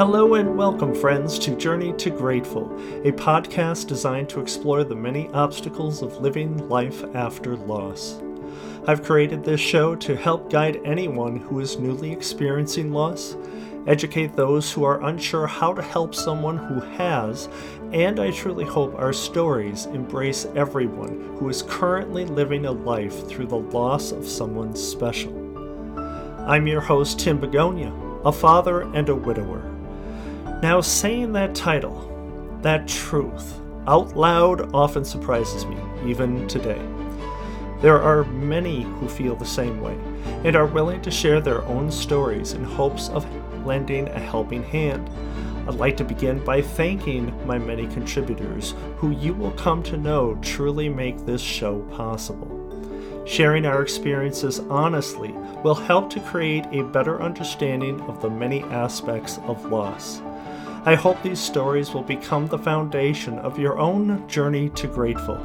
Hello and welcome, friends, to Journey to Grateful, a podcast designed to explore the many obstacles of living life after loss. I've created this show to help guide anyone who is newly experiencing loss, educate those who are unsure how to help someone who has, and I truly hope our stories embrace everyone who is currently living a life through the loss of someone special. I'm your host, Tim Begonia, a father and a widower. Now, saying that title, that truth, out loud often surprises me, even today. There are many who feel the same way and are willing to share their own stories in hopes of lending a helping hand. I'd like to begin by thanking my many contributors who you will come to know truly make this show possible. Sharing our experiences honestly will help to create a better understanding of the many aspects of loss. I hope these stories will become the foundation of your own journey to grateful.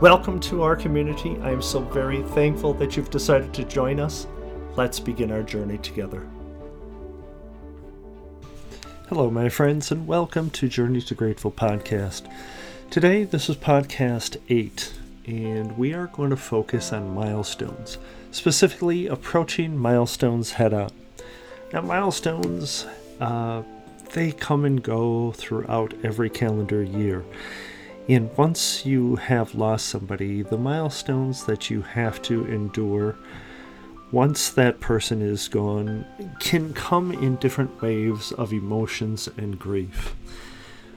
Welcome to our community. I am so very thankful that you've decided to join us. Let's begin our journey together. Hello, my friends, and welcome to Journey to Grateful podcast. Today, this is podcast 8, and we are going to focus on milestones, specifically approaching milestones head on. Now, milestones, uh, they come and go throughout every calendar year. And once you have lost somebody, the milestones that you have to endure once that person is gone can come in different waves of emotions and grief.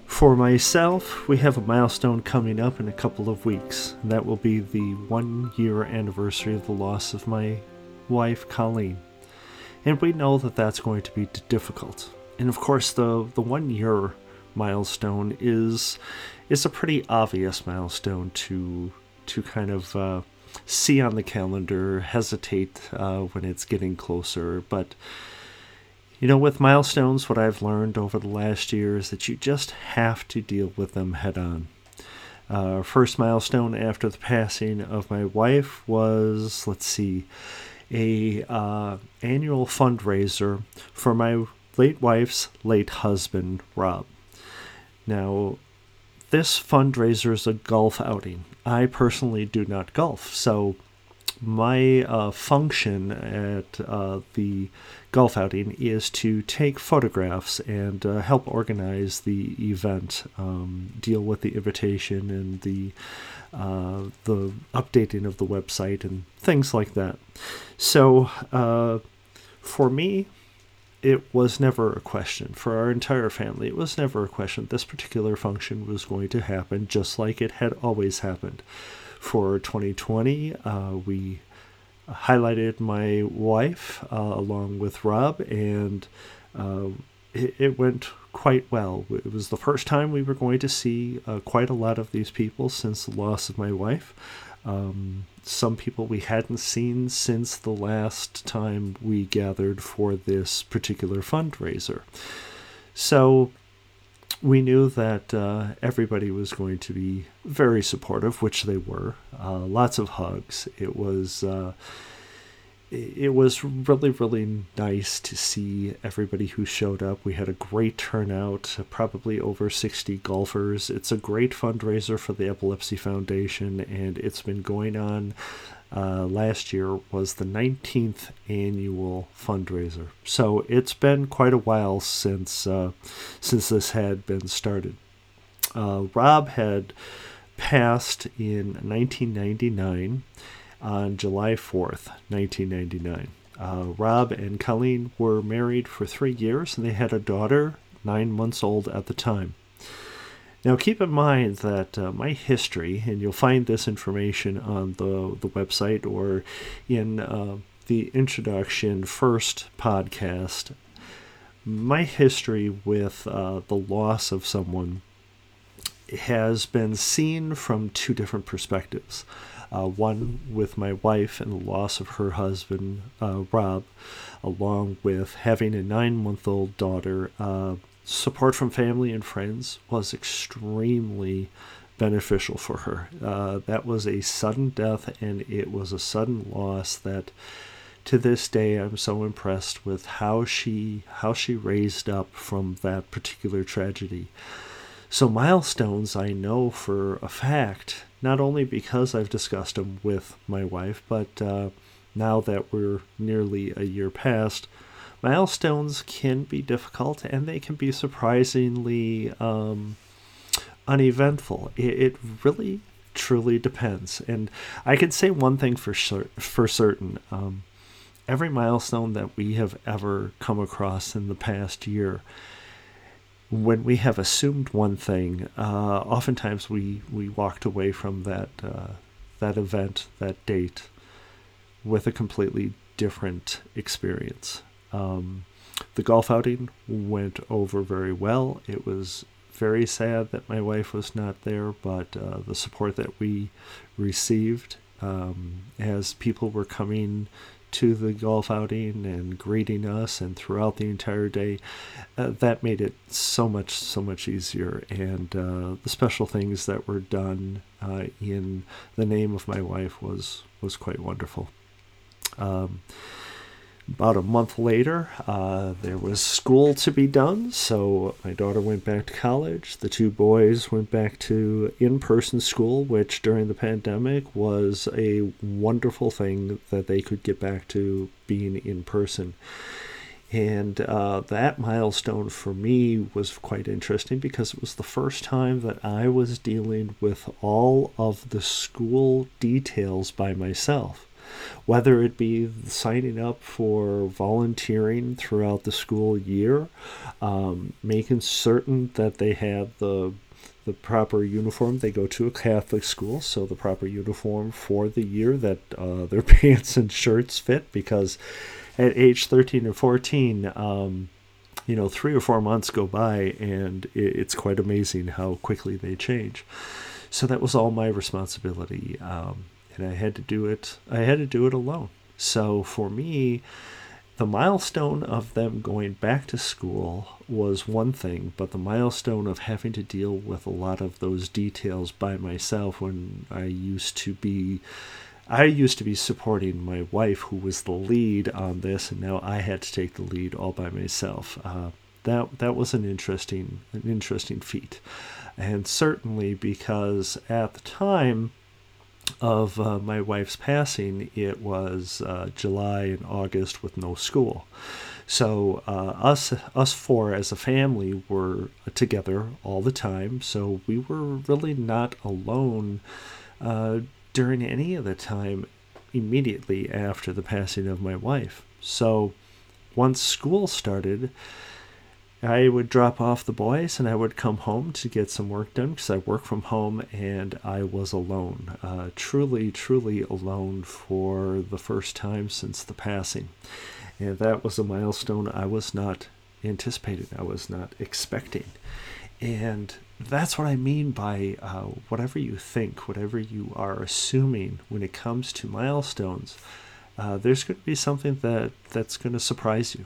For myself, we have a milestone coming up in a couple of weeks. That will be the one year anniversary of the loss of my wife, Colleen. And we know that that's going to be difficult and of course the the one year milestone is is a pretty obvious milestone to to kind of uh, see on the calendar, hesitate uh, when it's getting closer. But you know, with milestones, what I've learned over the last year is that you just have to deal with them head on. Uh, first milestone after the passing of my wife was, let's see, a uh, annual fundraiser for my late wife's late husband, Rob. Now, this fundraiser is a golf outing. I personally do not golf, so my uh, function at uh, the golf outing is to take photographs and uh, help organize the event, um, deal with the invitation and the uh, the updating of the website and things like that. So, uh, for me, it was never a question for our entire family. It was never a question. This particular function was going to happen just like it had always happened. For 2020, uh, we highlighted my wife uh, along with Rob, and uh, it, it, went quite well. It was the first time we were going to see uh, quite a lot of these people since the loss of my wife. Um, some people we hadn't seen since the last time we gathered for this particular fundraiser. So we knew that uh, everybody was going to be very supportive, which they were. Uh, lots of hugs. It was. Uh, it was really, really nice to see everybody who showed up. We had a great turnout, probably over 60 golfers. It's a great fundraiser for the Epilepsy Foundation, and it's been going on. Uh, last year was the 19th annual fundraiser, so it's been quite a while since uh, since this had been started. Uh, Rob had passed in 1999 on July 4th, 1999. Uh, Rob and Colleen were married for three years and they had a daughter, nine months old at the time. Now, keep in mind that uh, my history, and you'll find this information on the, the website or in uh, the introduction first podcast, my history with uh, the loss of someone has been seen from two different perspectives uh, one with my wife and the loss of her husband, uh, Rob, along with having a nine month old daughter. Uh, support from family and friends was extremely beneficial for her. Uh, that was a sudden death and it was a sudden loss that to this day I'm so impressed with how she how she raised up from that particular tragedy. So milestones I know for a fact, not only because I've discussed them with my wife, but uh, now that we're nearly a year past, milestones can be difficult and they can be surprisingly um, uneventful. It, it, really truly depends. And I can say one thing for sure, for certain. Um, every milestone that we have ever come across in the past year, when we have assumed one thing, uh, oftentimes we, we walked away from that uh, that event, that date, with a completely different experience. Um, the golf outing went over very well. It was very sad that my wife was not there, but uh, the support that we received um, as people were coming to the golf outing and greeting us and throughout the entire day uh, that made it so much so much easier. And uh, the special things that were done uh, in the name of my wife was was quite wonderful. Um, about a month later, uh, there was school to be done, so my daughter went back to college. The two boys went back to in person school, which during the pandemic was a wonderful thing that they could get back to being in person. And uh, that milestone for me was quite interesting because it was the first time that I was dealing with all of the school details by myself whether it be signing up for volunteering throughout the school year, um, making certain that they have the the proper uniform. They go to a Catholic school, so the proper uniform for the year that uh, their pants and shirts fit. Because at age 13 or 14, um, you know, three or four months go by, and it's quite amazing how quickly they change. So that was all my responsibility. Um, and I had to do it. I had to do it alone. So for me, the milestone of them going back to school was one thing, but the milestone of having to deal with a lot of those details by myself when I used to be I used to be supporting my wife who was the lead on this and now I had to take the lead all by myself. Uh, that that was an interesting an interesting feat. And certainly because at the time of uh, my wife's passing, it was uh, July and August with no school. So uh, us us four as a family were together all the time. So we were really not alone uh, during any of the time immediately after the passing of my wife. So once school started, I would drop off the boys and I would come home to get some work done because I work from home and I was alone. Uh, truly, truly alone for the first time since the passing. And that was a milestone I was not anticipating, I was not expecting. And that's what I mean by uh, whatever you think, whatever you are assuming when it comes to milestones. Uh, there's going to be something that that's going to surprise you.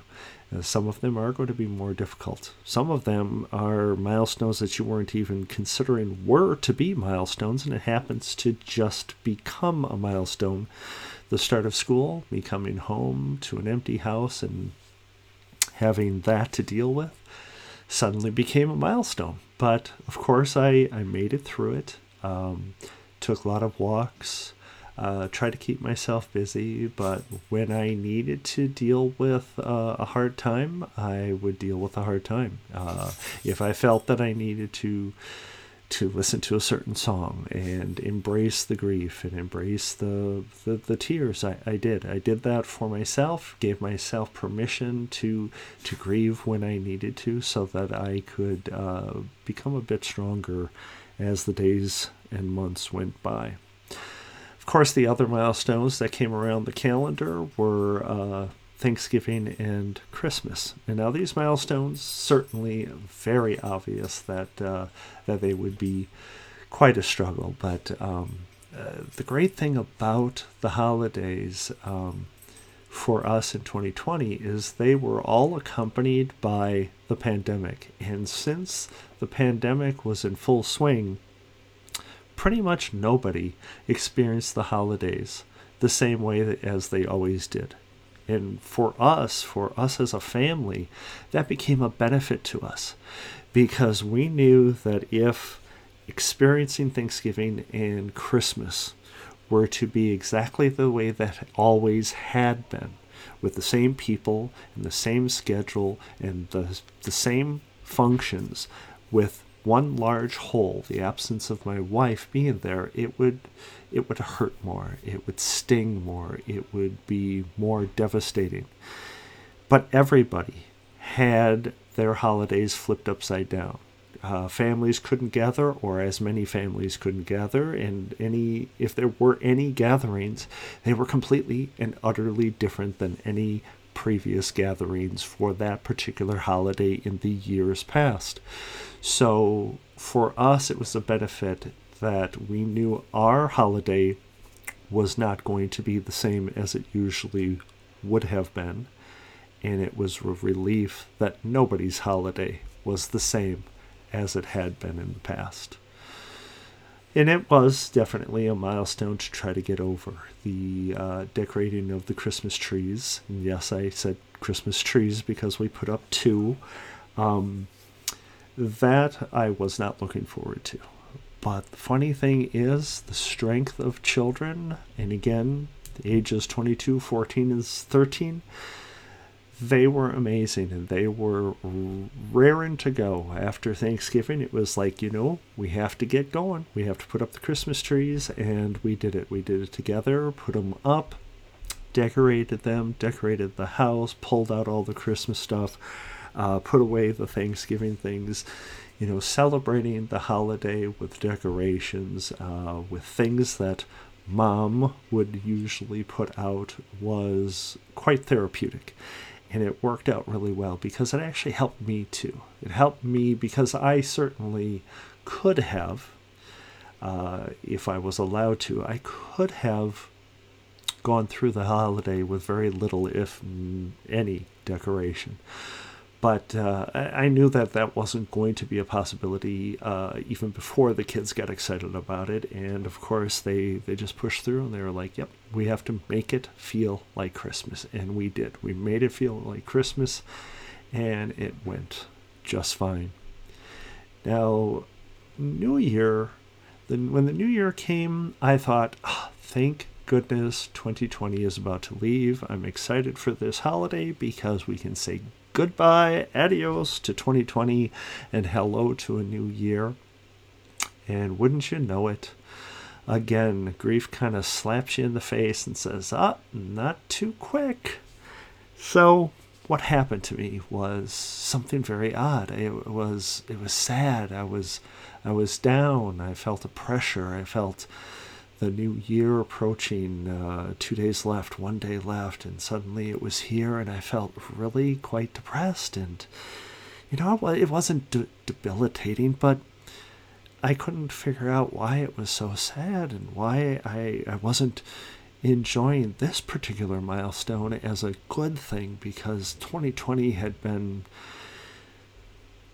Uh, some of them are going to be more difficult. Some of them are milestones that you weren't even considering were to be milestones, and it happens to just become a milestone. The start of school, me coming home to an empty house and having that to deal with, suddenly became a milestone. But of course, I, I made it through it. Um, took a lot of walks, uh, try to keep myself busy, but when I needed to deal with uh, a hard time, I would deal with a hard time. Uh, if I felt that I needed to to listen to a certain song and embrace the grief and embrace the the, the tears, I, I did. I did that for myself, gave myself permission to to grieve when I needed to, so that I could uh, become a bit stronger as the days and months went by course, the other milestones that came around the calendar were uh, Thanksgiving and Christmas. And now these milestones certainly very obvious that uh, that they would be quite a struggle. But um, uh, the great thing about the holidays um, for us in 2020 is they were all accompanied by the pandemic. And since the pandemic was in full swing, pretty much nobody experienced the holidays the same way as they always did. and for us, for us as a family, that became a benefit to us because we knew that if experiencing Thanksgiving and Christmas were to be exactly the way that always had been, with the same people and the same schedule and the, the same functions, with one large hole, the absence of my wife being there, it would it would hurt more, it would sting more, it would be more devastating. But everybody had their holidays flipped upside down. Uh, families couldn't gather, or as many families couldn't gather, and any if there were any gatherings, they were completely and utterly different than any previous gatherings for that particular holiday in the years past. So for us, it was a benefit that we knew our holiday was not going to be the same as it usually would have been. And it was a relief that nobody's holiday was the same as it had been in the past. And it was definitely a milestone to try to get over the uh, decorating of the Christmas trees. Yes, I said Christmas trees because we put up two. Um, that I was not looking forward to. But the funny thing is, the strength of children, and again, the ages 22, 14, and 13, they were amazing and they were raring to go after Thanksgiving. It was like, you know, we have to get going. We have to put up the Christmas trees, and we did it. We did it together, put them up, decorated them, decorated the house, pulled out all the Christmas stuff uh, put away the Thanksgiving things, you know, celebrating the holiday with decorations, uh, with things that mom would usually put out was quite therapeutic. And it worked out really well because it actually helped me too. It helped me because I certainly could have, uh, if I was allowed to, I could have gone through the holiday with very little, if any, decoration but uh, I knew that that wasn't going to be a possibility uh, even before the kids got excited about it. And of course, they, they just pushed through and they were like, yep, we have to make it feel like Christmas. And we did. We made it feel like Christmas, and it went just fine. Now, New Year, then when the New Year came, I thought, oh, thank goodness 2020 is about to leave. I'm excited for this holiday because we can say goodbye, adios to 2020, and hello to a new year. And wouldn't you know it, again, grief kind of slaps you in the face and says, ah, not too quick. So, what happened to me was something very odd. It was it was sad. I was I was down. I felt a pressure. I felt the new year approaching, uh, two days left, one day left, and suddenly it was here, and I felt really quite depressed. And, you know, it wasn't de- debilitating, but I couldn't figure out why it was so sad and why I, I wasn't enjoying this particular milestone as a good thing because 2020 had been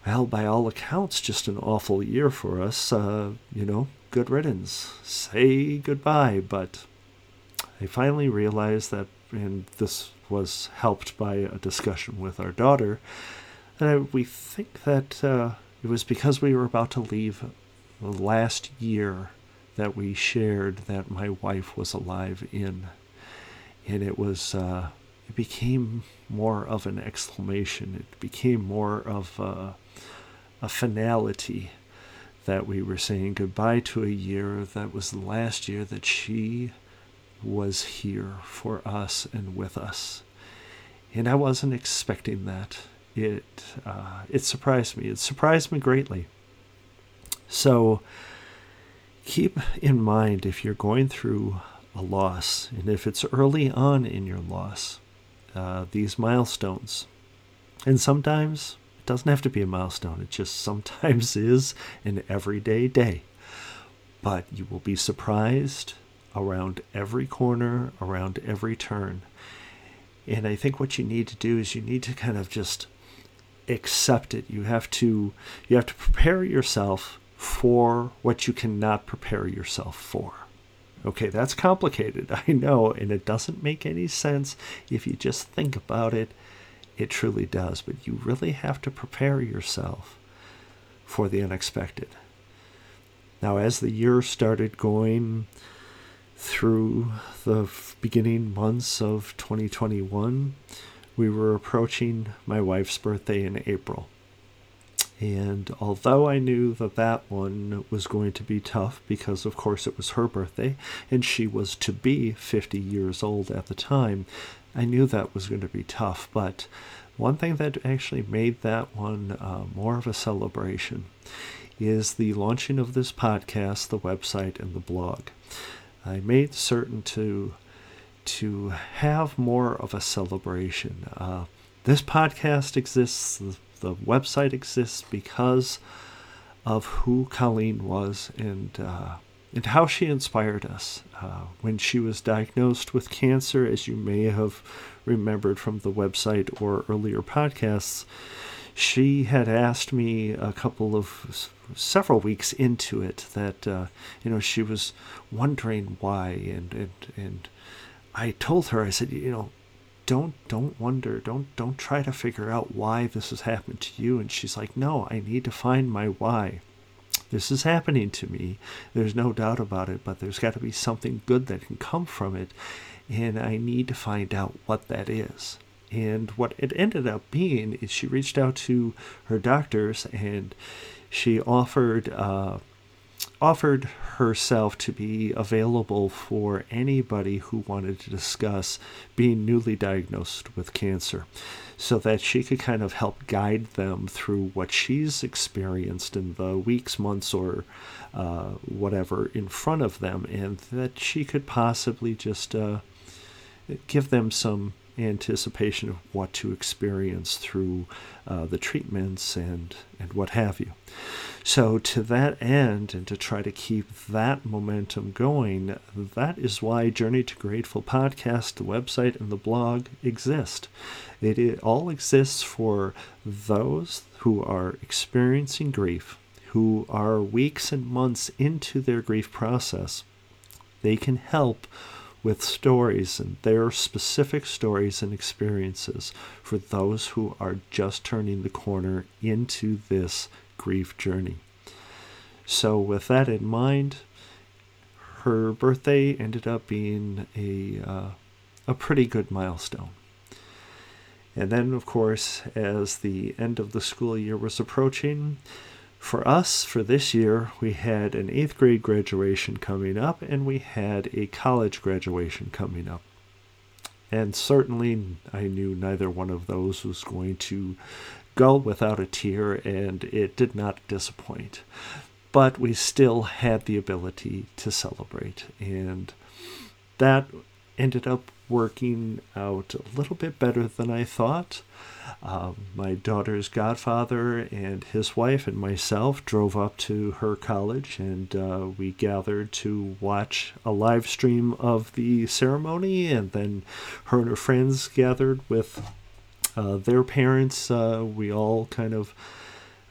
well, by all accounts, just an awful year for us. Uh, you know, good riddance. Say goodbye. But I finally realized that, and this was helped by a discussion with our daughter, that we think that uh, it was because we were about to leave the last year that we shared that my wife was alive in. And it was, uh, it became more of an exclamation. It became more of a, a finality that we were saying goodbye to a year that was the last year that she was here for us and with us. And I wasn't expecting that. It uh, it surprised me. It surprised me greatly. So keep in mind if you're going through a loss, and if it's early on in your loss, uh, these milestones. And sometimes doesn't have to be a milestone, it just sometimes is an everyday day. But you will be surprised around every corner, around every turn. And I think what you need to do is you need to kind of just accept it. You have to you have to prepare yourself for what you cannot prepare yourself for. Okay, that's complicated, I know, and it doesn't make any sense if you just think about it. It truly does, but you really have to prepare yourself for the unexpected. Now, as the year started going through the beginning months of 2021, we were approaching my wife's birthday in April. And although I knew that that one was going to be tough because, of course, it was her birthday and she was to be 50 years old at the time, I knew that was going to be tough. But one thing that actually made that one uh, more of a celebration is the launching of this podcast, the website, and the blog. I made certain to to have more of a celebration. Uh, this podcast exists, the, the, website exists because of who Colleen was and uh, and how she inspired us. Uh, when she was diagnosed with cancer, as you may have remembered from the website or earlier podcasts, she had asked me a couple of several weeks into it that uh, you know she was wondering why and and and I told her I said you know don't don't wonder don't don't try to figure out why this has happened to you and she's like no I need to find my why this is happening to me. There's no doubt about it but there's got to be something good that can come from it. And I need to find out what that is. And what it ended up being is she reached out to her doctors and she offered uh, offered herself to be available for anybody who wanted to discuss being newly diagnosed with cancer so that she could kind of help guide them through what she's experienced in the weeks, months, or uh, whatever in front of them, and that she could possibly just uh, give them some anticipation of what to experience through uh, the treatments and, and what have you. So, to that end, and to try to keep that momentum going, that is why Journey to Grateful podcast, the website, and the blog exist. It, it all exists for those who are experiencing grief, who are weeks and months into their grief process. They can help with stories and their specific stories and experiences for those who are just turning the corner into this grief journey. So, with that in mind, her birthday ended up being a, uh, a pretty good milestone. And then, of course, as the end of the school year was approaching, for us, for this year, we had an eighth grade graduation coming up, and we had a college graduation coming up. And certainly, I knew neither one of those was going to go without a tear, and it did not disappoint. But we still had the ability to celebrate, and that ended up working out a little bit better than I thought. Uh, my daughter's godfather and his wife and myself drove up to her college and uh, we gathered to watch a live stream of the ceremony. And then her and her friends gathered with uh, their parents. Uh, we all kind of.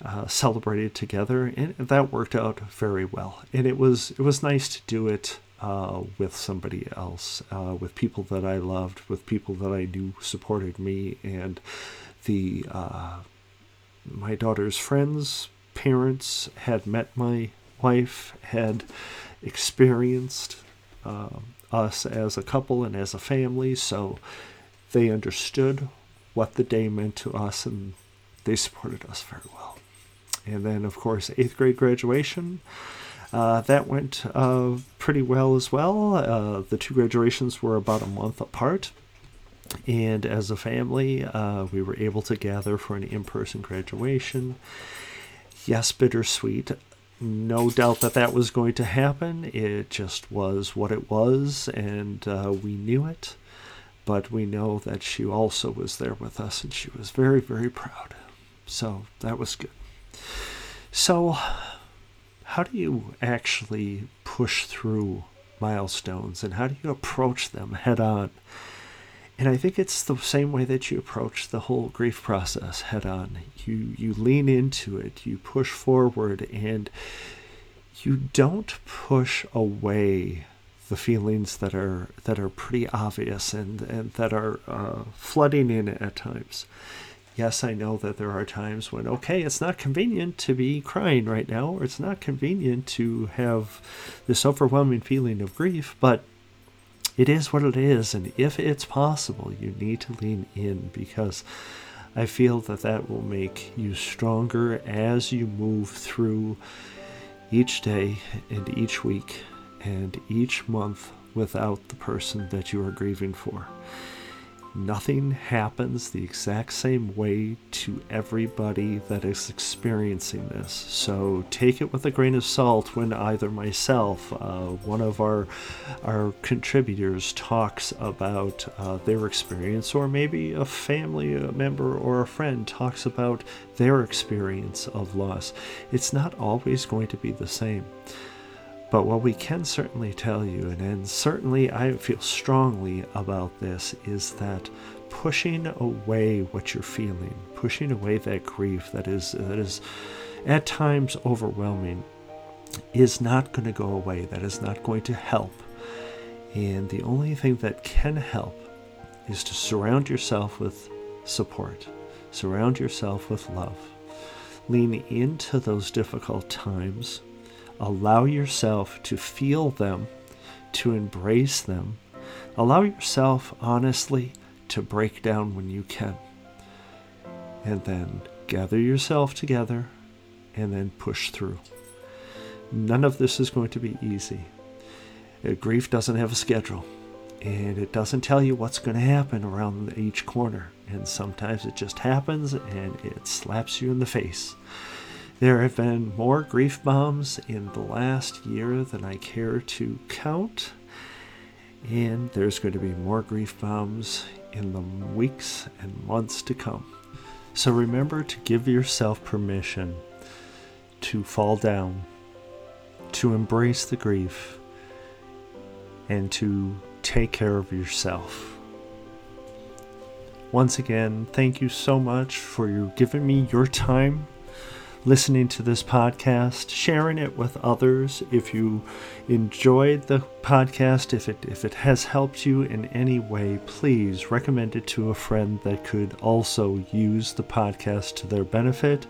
Uh, celebrated together, and that worked out very well. And it was it was nice to do it uh, with somebody else, uh, with people that I loved, with people that I knew supported me, and the uh, my daughter's friends, parents had met my wife, had experienced um, us as a couple and as a family, so they understood what the day meant to us, and they supported us very well. And then, of course, eighth grade graduation. Uh, that went uh, pretty well as well. Uh, the two graduations were about a month apart. And as a family, we were able to gather for an in person graduation. Yes, bittersweet. No doubt that that was going to happen. It just was what it was, and uh, we knew it. But we know that she also was there with us, and she was very, very proud. So that was good. So, how do you actually push through milestones and how do you approach them head on? And I think it's the same way that you approach the whole grief process head on. You you lean into it, you push forward and you don't push away the feelings that are that are pretty obvious and, and that are uh, flooding in at times. Yes, I know that there are times when, okay, it's not convenient to be crying right now, or it's not convenient to have this overwhelming feeling of grief, but it is what it is. And if it's possible, you need to lean in because I feel that that will make you stronger as you move through each day and each week and each month without the person that you are grieving for. Nothing happens the exact same way to everybody that is experiencing this. So take it with a grain of salt when either myself, uh, one of our our contributors, talks about uh, their experience, or maybe a family member or a friend talks about their experience of loss. It's not always going to be the same. But what we can certainly tell you, and, and certainly I feel strongly about this, is that pushing away what you're feeling, pushing away that grief that is that is at times overwhelming, is not going to go away. That is not going to help. And the only thing that can help is to surround yourself with support, surround yourself with love. Lean into those difficult times Allow yourself to feel them, to embrace them. Allow yourself, honestly, to break down when you can. And then gather yourself together and then push through. None of this is going to be easy. Uh, grief doesn't have a schedule, and it doesn't tell you what's going to happen around each corner. And sometimes it just happens and it slaps you in the face. There have been more grief bombs in the last year than I care to count, and there's going to be more grief bombs in the weeks and months to come. So remember to give yourself permission to fall down, to embrace the grief, and to take care of yourself. Once again, thank you so much for you giving me your time listening to this podcast, sharing it with others. If you enjoyed the podcast, if it if it has helped you in any way, please recommend it to a friend that could also use the podcast to their benefit.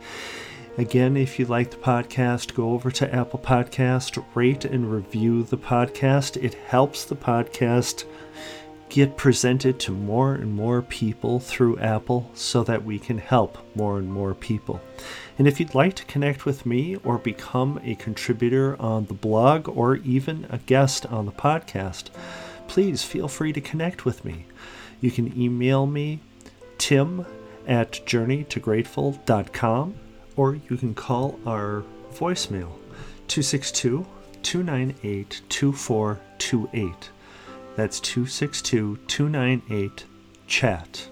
Again, if you like the podcast, go over to Apple Podcast, rate and review the podcast. It helps the podcast get presented to more and more people through Apple so that we can help more and more people. And if you'd like to connect with me or become a contributor on the blog or even a guest on the podcast, please feel free to connect with me. You can email me, tim at journeytograteful.com, or you can call our voicemail, 262 298 2428. That's 262 298 chat.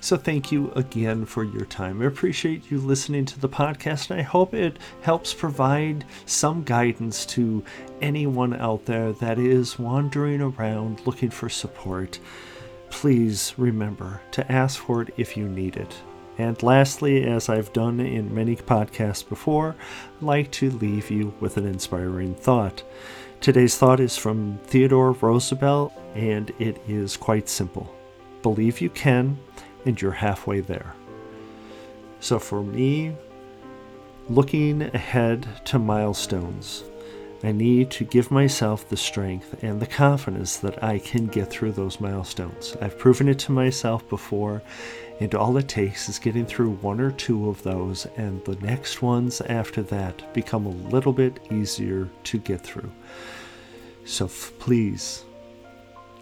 So, thank you again for your time. I appreciate you listening to the podcast, and I hope it helps provide some guidance to anyone out there that is wandering around looking for support. Please remember to ask for it if you need it. And lastly, as I've done in many podcasts before, I'd like to leave you with an inspiring thought. Today's thought is from Theodore Roosevelt, and it is quite simple Believe you can, and you're halfway there. So for me, looking ahead to milestones, I need to give myself the strength and the confidence that I can get through those milestones. I've proven it to myself before, and all it takes is getting through one or two of those, and the next ones after that become a little bit easier to get through. So f- please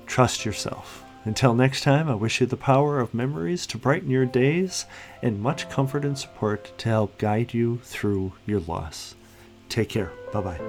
trust yourself. Until next time, I wish you the power of memories to brighten your days and much comfort and support to help guide you through your loss. Take care. Bye bye.